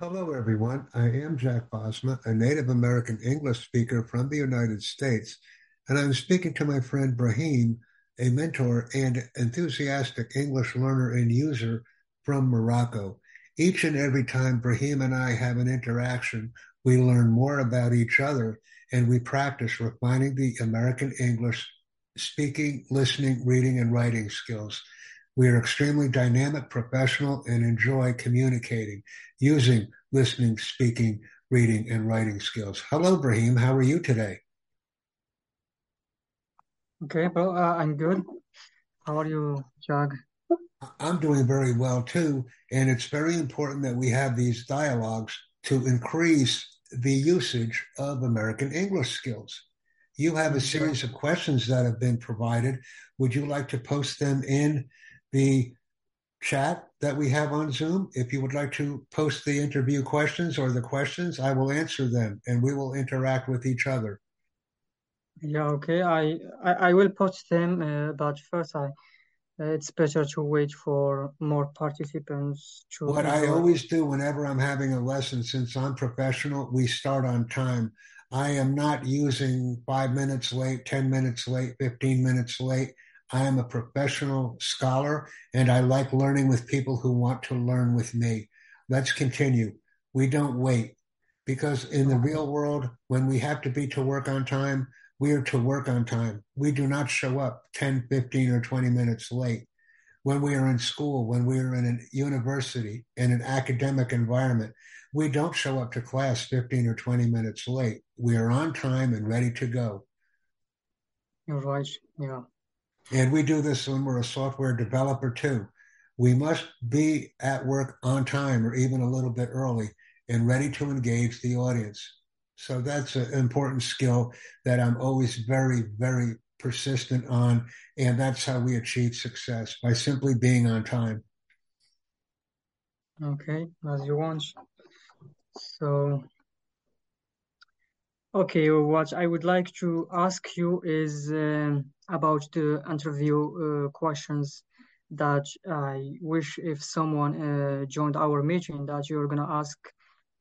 Hello, everyone. I am Jack Bosma, a Native American English speaker from the United States, and I'm speaking to my friend Brahim, a mentor and enthusiastic English learner and user from Morocco. Each and every time Brahim and I have an interaction, we learn more about each other and we practice refining the American English speaking, listening, reading, and writing skills. We are extremely dynamic, professional, and enjoy communicating using listening, speaking, reading, and writing skills. Hello, Brahim. How are you today? Okay, well, uh, I'm good. How are you, Jack? I'm doing very well too. And it's very important that we have these dialogues to increase the usage of American English skills. You have a series of questions that have been provided. Would you like to post them in the chat that we have on Zoom. If you would like to post the interview questions or the questions, I will answer them and we will interact with each other. Yeah, okay. I I, I will post them, uh, but first I uh, it's better to wait for more participants to What I always do whenever I'm having a lesson, since I'm professional, we start on time. I am not using five minutes late, 10 minutes late, 15 minutes late. I am a professional scholar and I like learning with people who want to learn with me. Let's continue. We don't wait because in the real world, when we have to be to work on time, we are to work on time. We do not show up 10, 15, or 20 minutes late. When we are in school, when we are in a university, in an academic environment, we don't show up to class 15 or 20 minutes late. We are on time and ready to go. You're right. Yeah. And we do this when we're a software developer too. We must be at work on time or even a little bit early and ready to engage the audience. So that's an important skill that I'm always very, very persistent on. And that's how we achieve success by simply being on time. Okay, as you want. So, okay, what I would like to ask you is um, about the interview uh, questions that I wish if someone uh, joined our meeting that you're gonna ask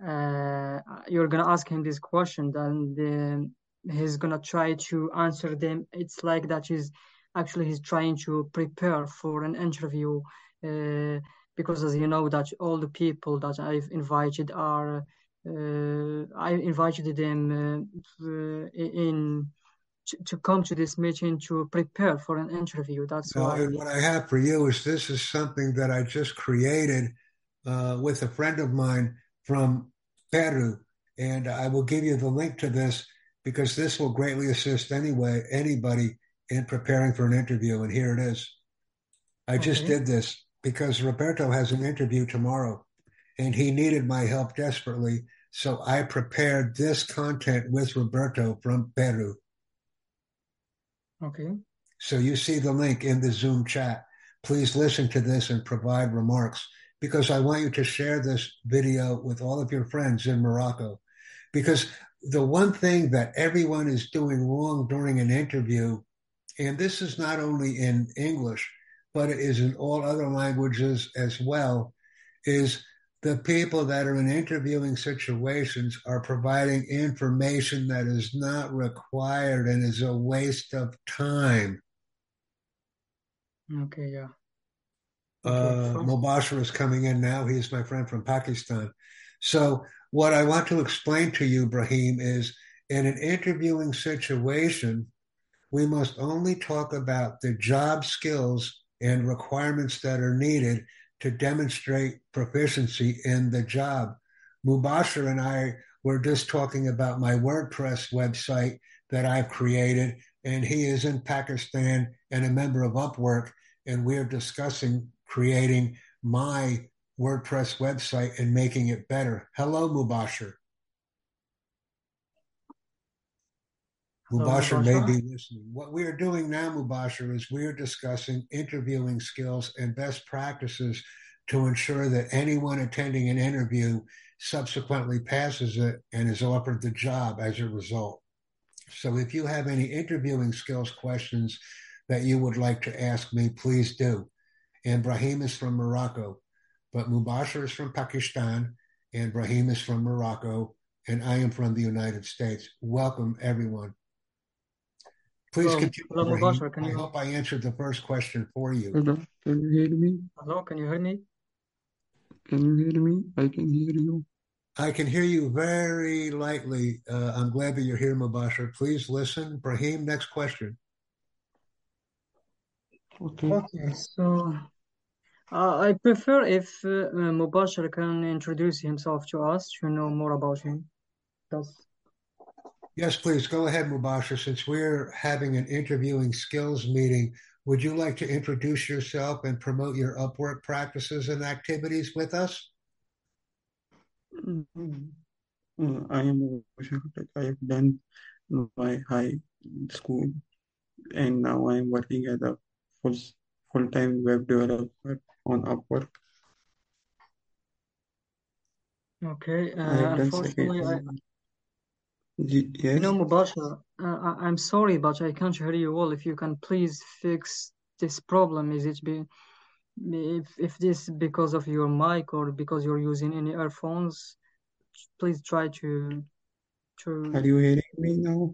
uh, you're gonna ask him this question and he's gonna try to answer them. It's like that he's actually he's trying to prepare for an interview uh, because as you know that all the people that I've invited are uh, I invited them uh, in to, to come to this meeting to prepare for an interview. That's why. What I have for you is this is something that I just created uh, with a friend of mine from Peru, and I will give you the link to this because this will greatly assist anyway anybody in preparing for an interview. And here it is. I okay. just did this because Roberto has an interview tomorrow, and he needed my help desperately. So I prepared this content with Roberto from Peru. Okay. So you see the link in the Zoom chat. Please listen to this and provide remarks because I want you to share this video with all of your friends in Morocco. Because the one thing that everyone is doing wrong during an interview, and this is not only in English, but it is in all other languages as well, is the people that are in interviewing situations are providing information that is not required and is a waste of time. Okay, yeah. Uh, Mubashir is coming in now. He's my friend from Pakistan. So, what I want to explain to you, Brahim, is in an interviewing situation, we must only talk about the job skills and requirements that are needed to demonstrate proficiency in the job. Mubasher and I were just talking about my WordPress website that I've created, and he is in Pakistan and a member of Upwork, and we're discussing creating my WordPress website and making it better. Hello, Mubashir. Mubashir may be listening. What we are doing now, Mubashir, is we are discussing interviewing skills and best practices to ensure that anyone attending an interview subsequently passes it and is offered the job as a result. So if you have any interviewing skills questions that you would like to ask me, please do. And Brahim is from Morocco, but Mubashir is from Pakistan, and Brahim is from Morocco, and I am from the United States. Welcome, everyone. Please Hello, continue. hello, Brahim. Mubashir. Can I you hope I answered the first question for you. Hello, can you hear me? hello? Can you hear me? Can you hear me? I can hear you. I can hear you very lightly. Uh, I'm glad that you're here, Mubashir. Please listen. Brahim, next question. Okay. Okay, so uh, I prefer if uh, uh, Mubashir can introduce himself to us to know more about him. That's Yes, please go ahead, Mubashir. Since we're having an interviewing skills meeting, would you like to introduce yourself and promote your Upwork practices and activities with us? Mm, uh, I am Mubashir. I have done my high school and now I am working as a full full-time web developer on Upwork. okay. Uh, unfortunately, I, you know, Yes, Mubashir, uh, I, I'm sorry, but I can't hear you well. If you can please fix this problem, is it be if if this because of your mic or because you're using any earphones? Please try to to. are to you hearing me now?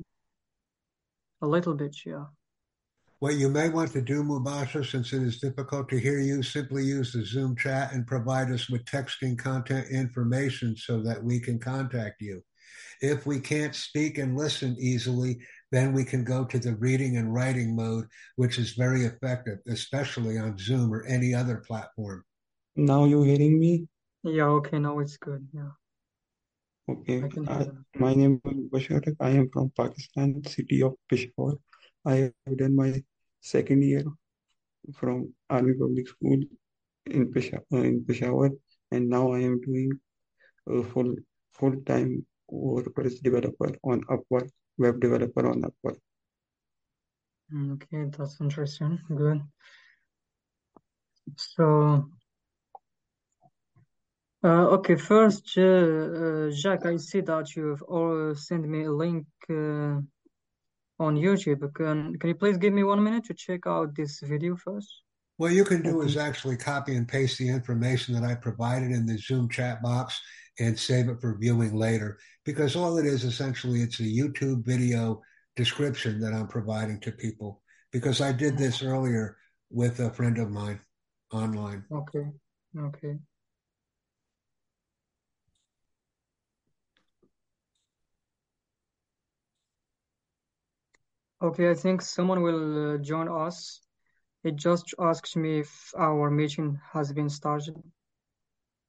a little bit, yeah. What you may want to do, Mubashir, since it is difficult to hear you, simply use the Zoom chat and provide us with texting content information so that we can contact you. If we can't speak and listen easily, then we can go to the reading and writing mode, which is very effective, especially on Zoom or any other platform. Now you hearing me? Yeah, okay, now it's good. Yeah, Okay. I can I, hear you. my name is Bashar. I am from Pakistan, city of Peshawar. I have done my second year from Army Public School in Peshawar, in Peshawar, and now I am doing a full full-time WordPress developer on Upwork, web developer on Upwork. Okay, that's interesting. Good. So, uh, okay, first, uh, uh, Jack, I see that you've all sent me a link uh, on YouTube. Can can you please give me one minute to check out this video first? What you can do is actually copy and paste the information that I provided in the Zoom chat box and save it for viewing later. Because all it is essentially, it's a YouTube video description that I'm providing to people. Because I did this earlier with a friend of mine online. Okay, okay. Okay, I think someone will uh, join us. It just asked me if our meeting has been started.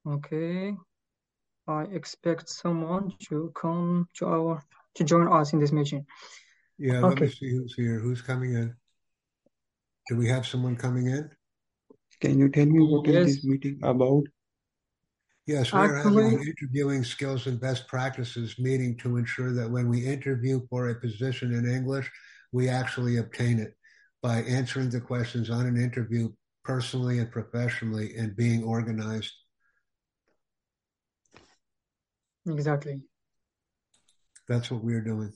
Okay, I expect someone to come to our to join us in this meeting. Yeah, let me see who's here. Who's coming in? Do we have someone coming in? Can you tell me what is yes, this meeting about? Yes, we are having an interviewing skills and best practices meeting to ensure that when we interview for a position in English, we actually obtain it by answering the questions on an interview personally and professionally and being organized. Exactly. That's what we're doing.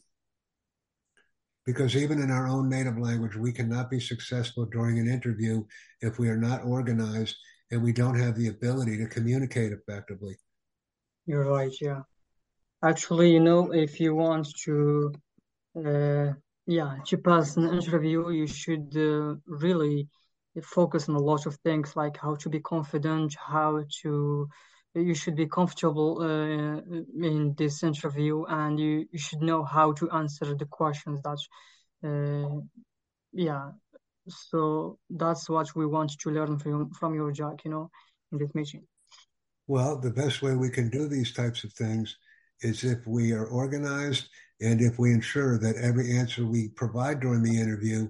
Because even in our own native language, we cannot be successful during an interview if we are not organized and we don't have the ability to communicate effectively. You're right, yeah. Actually, you know, if you want to, uh, yeah, to pass an interview, you should uh, really focus on a lot of things like how to be confident, how to, you should be comfortable uh, in this interview, and you, you should know how to answer the questions that, uh, yeah. So that's what we want to learn from from your Jack, you know, in this meeting. Well, the best way we can do these types of things is if we are organized and if we ensure that every answer we provide during the interview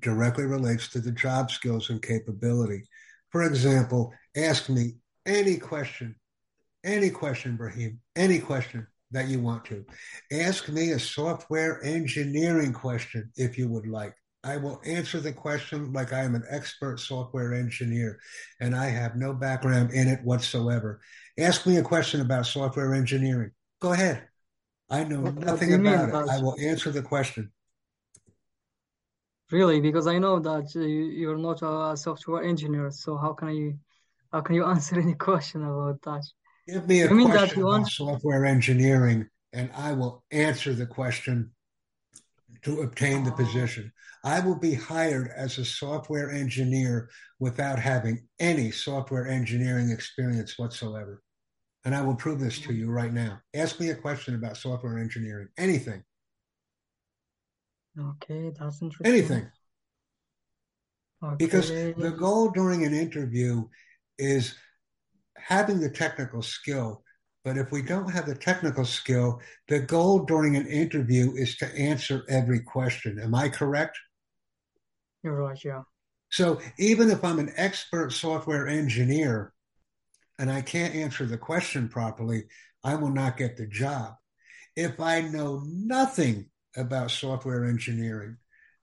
directly relates to the job skills and capability. For example, ask me any question, any question, Brahim, any question that you want to. Ask me a software engineering question if you would like. I will answer the question like I am an expert software engineer and I have no background in it whatsoever. Ask me a question about software engineering. Go ahead. I know What, what nothing you mean about it. I will answer the question. Really, because I know that you, you're not a software engineer, so how can you how can you answer any question about that? Give me a mean question about want? software engineering, and I will answer the question to obtain the position. I will be hired as a software engineer without having any software engineering experience whatsoever. And I will prove this to you right now. Ask me a question about software engineering. Anything. okay, that's interesting. Anything. Because the goal during an interview is having the technical skill. But if we don't have the technical skill, the goal during an interview is to answer every question. Am I correct? You're right, yeah. So even if I'm an expert software engineer and I can't answer the question properly, I will not get the job. If I know nothing about software engineering,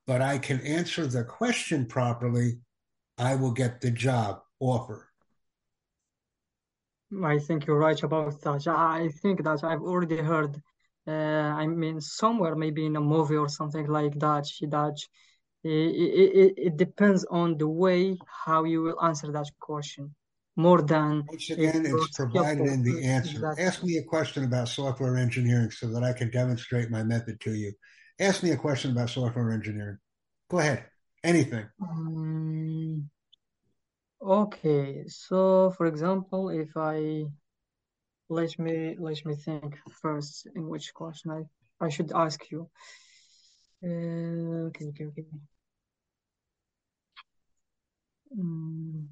but I can answer the question properly, I will get the job offer. I think you're right about that. I think that I've already heard, uh, I mean, somewhere, maybe in a movie or something like that, that it, it, it depends on the way how you will answer that question, more than Once again, it's provided in the answer. Exactly. Ask me a question about software engineering so that I can demonstrate my method to you. Ask me a question about software engineering. Go ahead. Anything. Um, okay, so for example, if I let me let me think first in which question I I should ask you. Uh, okay, okay, okay. Mm,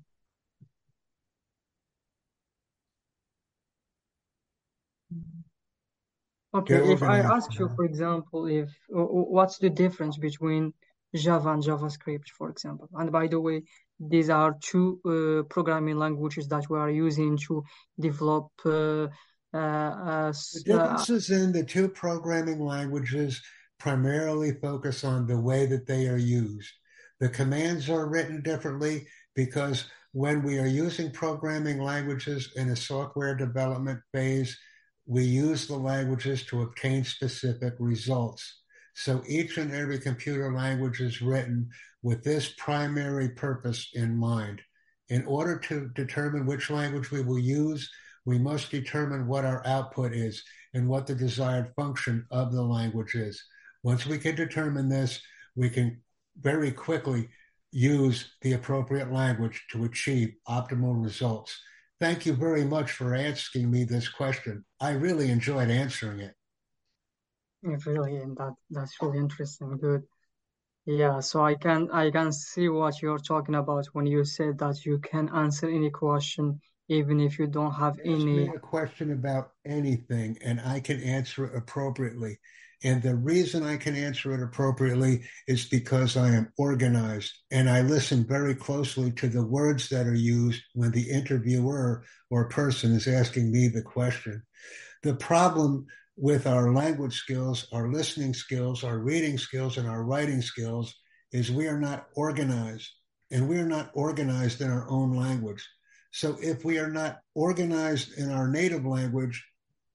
Okay, if I ask you, for example, if what's the difference between Java and JavaScript, for example? And by the way, these are two uh, programming languages that we are using to develop uh, uh, The s- uh, differences in the two programming languages primarily focus on the way that they are used. The commands are written differently because when we are using programming languages in a software development phase, we use the languages to obtain specific results. So each and every computer language is written with this primary purpose in mind. In order to determine which language we will use, we must determine what our output is and what the desired function of the language is. Once we can determine this, we can very quickly use the appropriate language to achieve optimal results. Thank you very much for asking me this question. I really enjoyed answering it. It really, and that that's really interesting. Good. Yeah, so I can I can see what you're talking about when you said that you can answer any question even if you don't have Ask any. a question about anything and I can answer it appropriately. And the reason I can answer it appropriately is because I am organized and I listen very closely to the words that are used when the interviewer or person is asking me the question. The problem with our language skills, our listening skills, our reading skills, and our writing skills is we are not organized and we are not organized in our own language. So if we are not organized in our native language,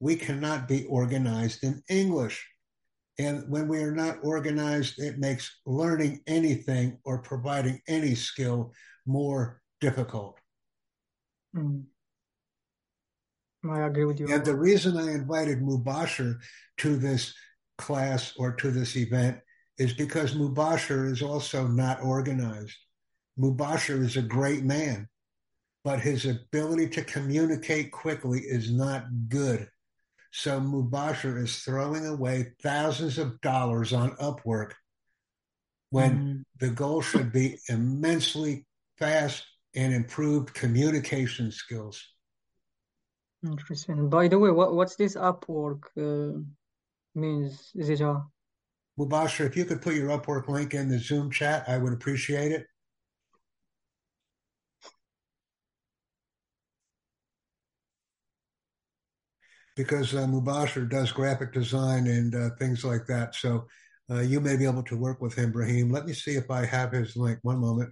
we cannot be organized in English. And when we are not organized, it makes learning anything or providing any skill more difficult. Mm, I agree with you. And the reason I invited Mubashir to this class or to this event is because Mubashir is also not organized. Mubashir is a great man, but his ability to communicate quickly is not good. So Mubashir is throwing away thousands of dollars on Upwork when Mm, the goal should be immensely fast and improved communication skills. Interesting. By the way, what what's this Upwork uh, means? Is it a Mubashir, if you could put your Upwork link in the Zoom chat, I would appreciate it. Because uh, Mubashir does graphic design and uh, things like that. So uh, you may be able to work with him, Brahim. Let me see if I have his link. One moment.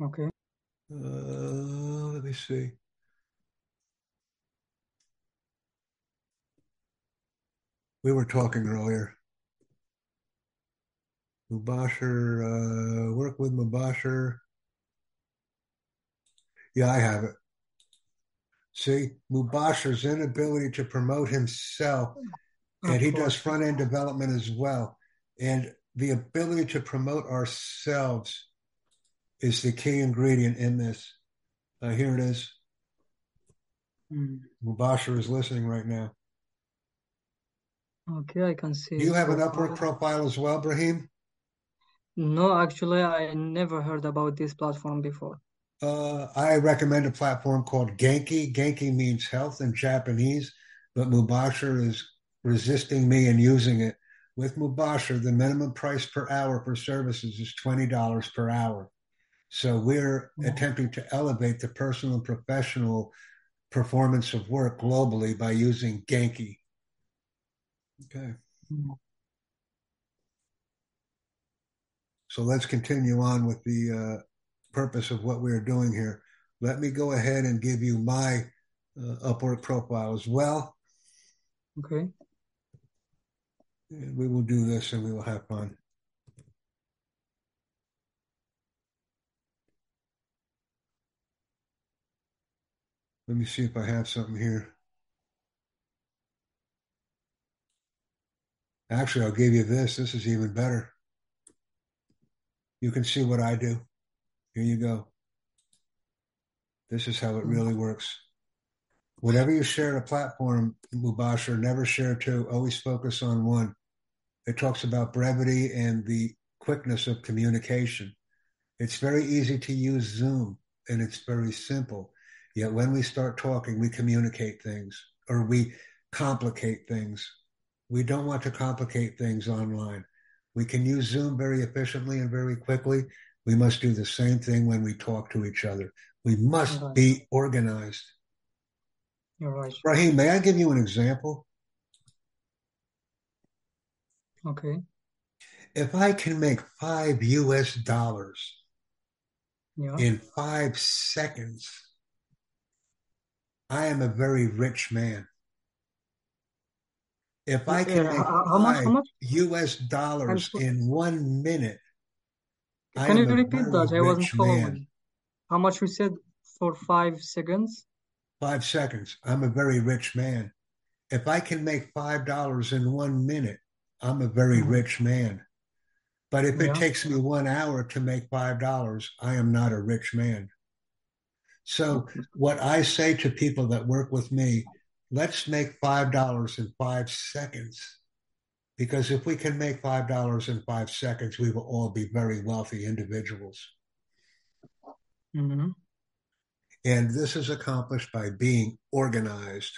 okay? Uh, let me see. We were talking earlier. Mubasher, uh, work with Mubasher. Yeah, I have it. See, Mubasher's inability to promote himself, and he does front end development as well. And the ability to promote ourselves is the key ingredient in this. Uh, here it is. Mm. Mubasher is listening right now. Okay, I can see. Do you have an Upwork profile as well, Brahim? No, actually, I never heard about this platform before. Uh, I recommend a platform called Genki. Genki means health in Japanese, but Mubasher is resisting me and using it. With Mubasher, the minimum price per hour for services is $20 per hour. So we're mm-hmm. attempting to elevate the personal and professional performance of work globally by using Genki. Okay. Mm-hmm. So let's continue on with the uh, purpose of what we're doing here. Let me go ahead and give you my uh, Upwork profile as well. Okay. And we will do this and we will have fun. Let me see if I have something here. Actually, I'll give you this. This is even better. You can see what I do. Here you go. This is how it hmm. really works. Whatever you share a platform, Mubasher, never share two. Always focus on one. It talks about brevity and the quickness of communication. It's very easy to use Zoom and it's very simple. Yet when we start talking, we communicate things or we complicate things. We don't want to complicate things online. We can use Zoom very efficiently and very quickly. We must do the same thing when we talk to each other. We must right. be organized. You're right. Rahim, may I give you an example? Okay. If I can make five US dollars yeah. in five seconds, I am a very rich man. If I can make how much, how much? US dollars in one minute, can you repeat that? I wasn't following. How much we said for five seconds? Five seconds. I'm a very rich man. If I can make five dollars in one minute, I'm a very mm-hmm. rich man. But if yeah. it takes me one hour to make five dollars, I am not a rich man. So what I say to people that work with me, let's make five dollars in five seconds. Because if we can make five dollars in five seconds, we will all be very wealthy individuals. Mm-hmm. And this is accomplished by being organized.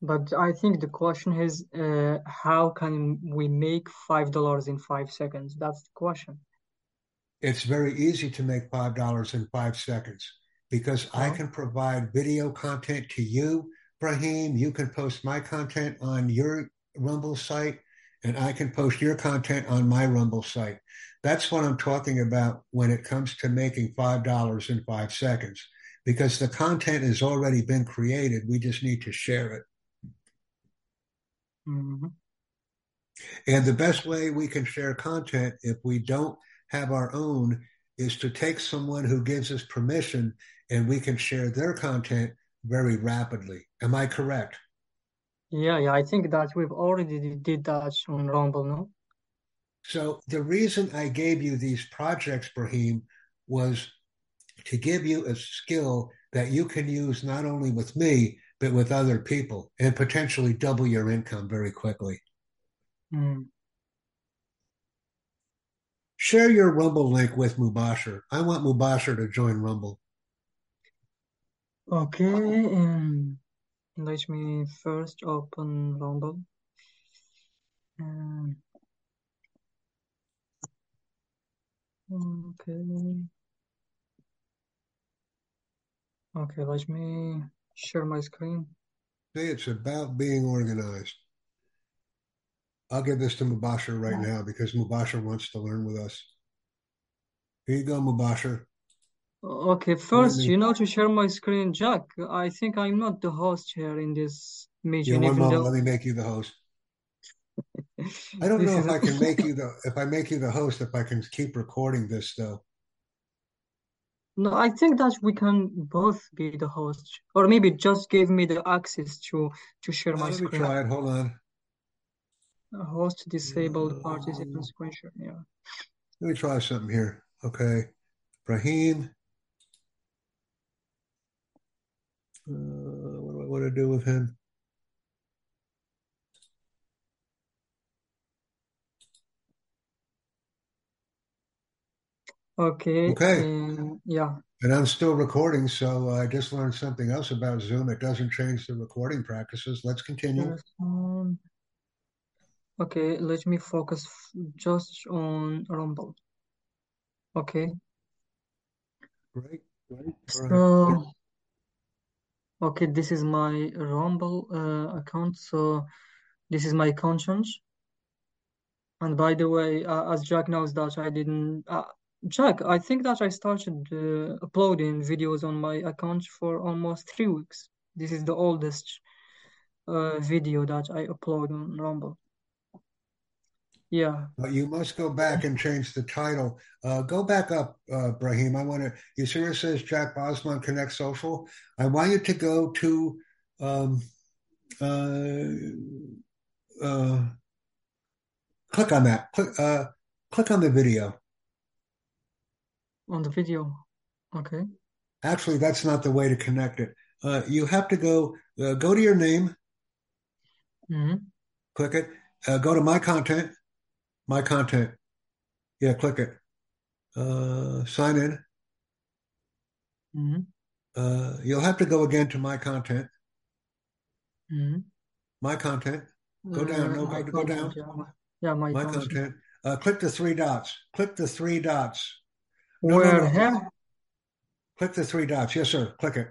But I think the question is, uh, how can we make five dollars in five seconds? That's the question. It's very easy to make five dollars in five seconds because oh. I can provide video content to you, Brahim. You can post my content on your Rumble site, and I can post your content on my Rumble site. That's what I'm talking about when it comes to making $5 in five seconds, because the content has already been created. We just need to share it. Mm-hmm. And the best way we can share content if we don't have our own is to take someone who gives us permission and we can share their content very rapidly. Am I correct? Yeah, yeah, I think that we've already did that on Rumble, no? So the reason I gave you these projects, Brahim, was to give you a skill that you can use not only with me, but with other people and potentially double your income very quickly. Mm. Share your Rumble link with Mubasher. I want Mubasher to join Rumble. Okay, um, let me first open Rumble. Um, okay. Okay, let me share my screen. See, it's about being organized. I'll give this to Mubasher right now because Mubasher wants to learn with us. Here you go, Mubasher. Okay, first, you know to share my screen, Jack. I think I'm not the host here in this meeting. Yeah, one moment. Though... Let me make you the host. I don't know if I can make you the if I make you the host if I can keep recording this though. No, I think that we can both be the host, or maybe just give me the access to to share Uh, my let me screen. try it. Hold on. Host disabled Uh, participant screen share. Yeah. let me try something here. Okay. Brahim. Uh, what do I want to do with him? Okay. Okay. um, yeah. And I'm still recording, so I just learned something else about Zoom. It doesn't change the recording practices. Let's continue. Um, okay, let me focus f- just on Rumble. Okay. Great, great. All right. Okay, this is my Rumble uh, account. So, this is my conscience. And by the way, uh, as Jack knows that I didn't, uh, Jack, I think that I started uh, uploading videos on my account for almost three weeks. This is the oldest uh, video that I upload on Rumble. Yeah. But you must go back and change the title. Uh, go back up, uh, Brahim. I want to. You see where it says Jack Bosman Connect Social? I want you to go to um, uh, uh, click on that. Click, uh, click on the video. On the video. Okay. Actually, that's not the way to connect it. Uh, you have to go uh, go to your name, hmm click it. Uh, go to my content, my content. Yeah, click it. Uh, sign in. hmm Uh, you'll have to go again to my content. hmm My content. Go down. No, Uh, go, go down. yeah. my- Yeah, my My content. content. Uh, click the three dots. Click the three dots. No, no, Where no. here? Click the three dots. Yes, sir. Click it.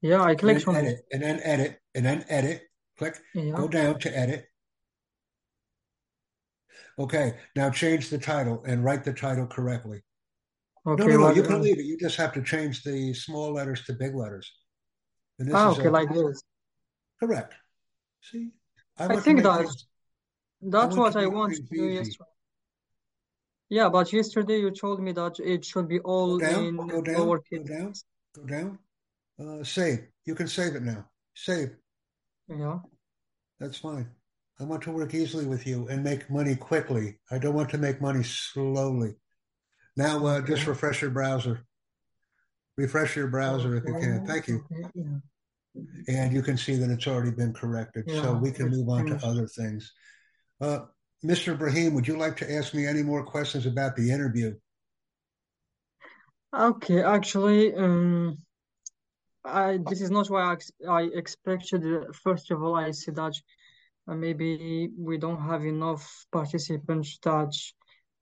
Yeah, I And clicked then on it. edit. And then edit. And then edit. Click. Yeah. Go down to edit. Okay. Now change the title and write the title correctly. No, Okay, no, no. what, You can leave it. You just have to change the small letters to big letters. And this is okay, a like this. correct. See, I I think that things. That's want what I want to do yesterday. Yeah, but yesterday you told me that it should be Go all down. in Go down. lowercase. Go down. Go down. Uh, save. You can save it now. Save. Yeah. That's fine. I want to work easily with you and make money quickly. I don't want to make money slowly. Now, uh, just refresh your browser. Refresh your browser if you can. Thank you. Yeah. And you can see that it's already been corrected. So we can move on to other things. Uh, Mr. Brahim, would you like to ask me any more questions about the interview? Okay. Actually, um, I this is not what I, ex I expected. Uh, First of all, I see that maybe we don't have enough participants that,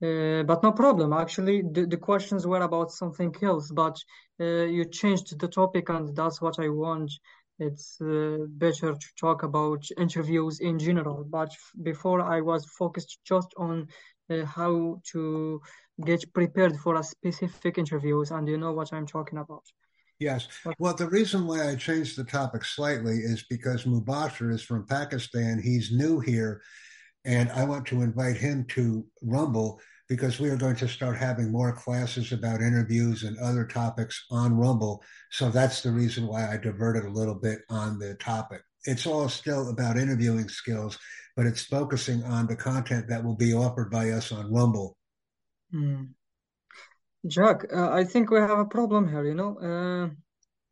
uh, but no problem. Actually, the, the questions were about something else, but uh, you changed the topic, and that's what I want. It's uh, better to talk about interviews in general, but before I was focused just on uh, how to get prepared for a specific interviews, and you know what I'm talking about. Yes. Well, the reason why I changed the topic slightly is because Mubashir is from Pakistan. He's new here, and I want to invite him to Rumble because we are going to start having more classes about interviews and other topics on Rumble. So that's the reason why I diverted a little bit on the topic. It's all still about interviewing skills, but it's focusing on the content that will be offered by us on Rumble. Hmm. Jack, uh, I think we have a problem here, you know. Uh,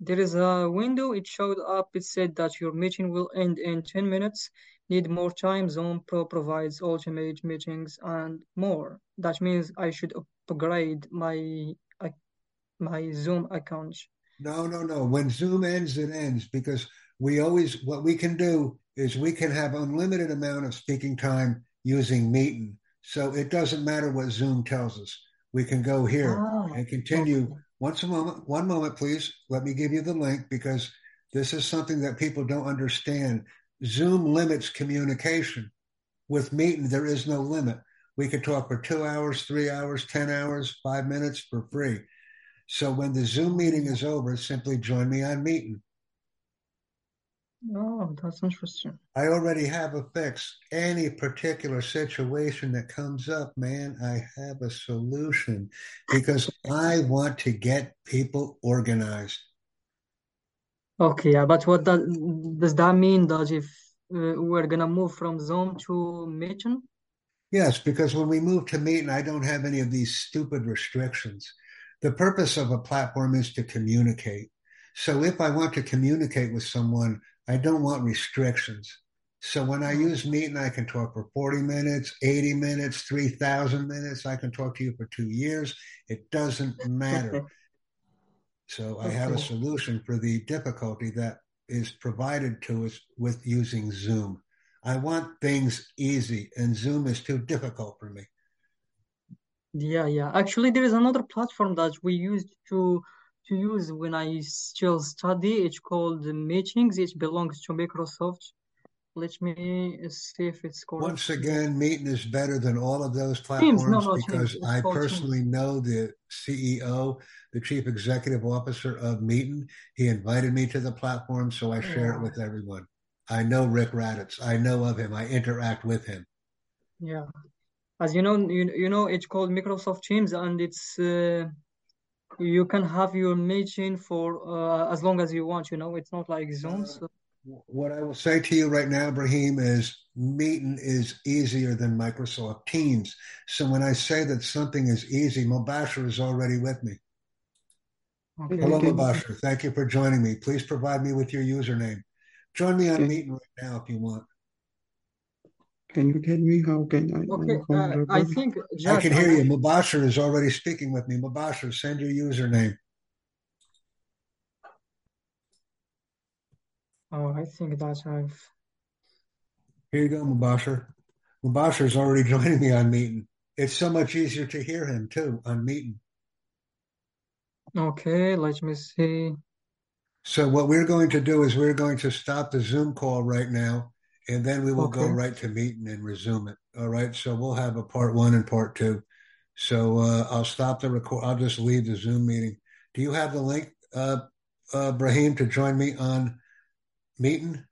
there is a window, it showed up, it said that your meeting will end in 10 minutes. Need more time. Zoom Pro provides ultimate meetings and more. That means I should upgrade my uh, my Zoom account. No, no, no. When Zoom ends, it ends because we always what we can do is we can have unlimited amount of speaking time using Meetin. So it doesn't matter what Zoom tells us. We can go here Ah, and continue. okay. Once a moment, one moment, please. Let me give you the link because this is something that people don't understand. Zoom limits communication. With Meeting, there is no limit. We could talk for two hours, three hours, 10 hours, five minutes for free. So when the Zoom meeting is over, simply join me on Meetin. Oh, that's interesting. I already have a fix. Any particular situation that comes up, man, I have a solution because I want to get people organized. Okay, yeah, but what does does that mean Does if uh, we're gonna move from Zoom to Meeting? Yes, because when we move to Meeting, I don't have any of these stupid restrictions. The purpose of a platform is to communicate. So if I want to communicate with someone, I don't want restrictions. So when I use Meeting, I can talk for 40 minutes, 80 minutes, 3,000 minutes. I can talk to you for two years. It doesn't matter. So I have a solution for the difficulty that is provided to us with using Zoom. I want things easy, and Zoom is too difficult for me. Yeah, yeah. Actually, there is another platform that we used to to use when I still study. It's called Meetings. It belongs to Microsoft. Let me see if it's correct. Once again, Meeting is better than all of those Teams, no, platforms no, because I called Teams. personally know the CEO, the chief executive officer of Meeting. He invited me to the platform, so I share it with everyone. I know Rick Raditz. I know of him. I interact with him. yeah. As you know, you, you know, it's called Microsoft Teams, and it's uh, you can have your meeting for uh, as long as you want. You know, it's not like Zoom. Uh, So what I will say to you right now, Brahim, is Meeting is easier than Microsoft Teams. So when I say that something is easy, Mubashir is already with me. okay. Hello, Can, Mubashir. Thank you for joining me. Please provide me with your username. Join me on can, Meeting right now if you want. Can you tell me how can I Okay, uh, I Bull? think I can hear you. think Mubashir is already speaking with me. Mubashir, send your username. oh, I think that I've Here you go, Mubashir. Mubashir is already joining me on Meeting. It's so much easier to hear him too on Meeting. okay. Let me see. So what we're going to do is we're going to stop the Zoom call right now, and then we will go right to Meeting and resume it. All right. So we'll have a part one and part two. So uh, I'll stop the record. I'll just leave the Zoom meeting. Do you have the link, uh, uh, Brahim, to join me on Meeting?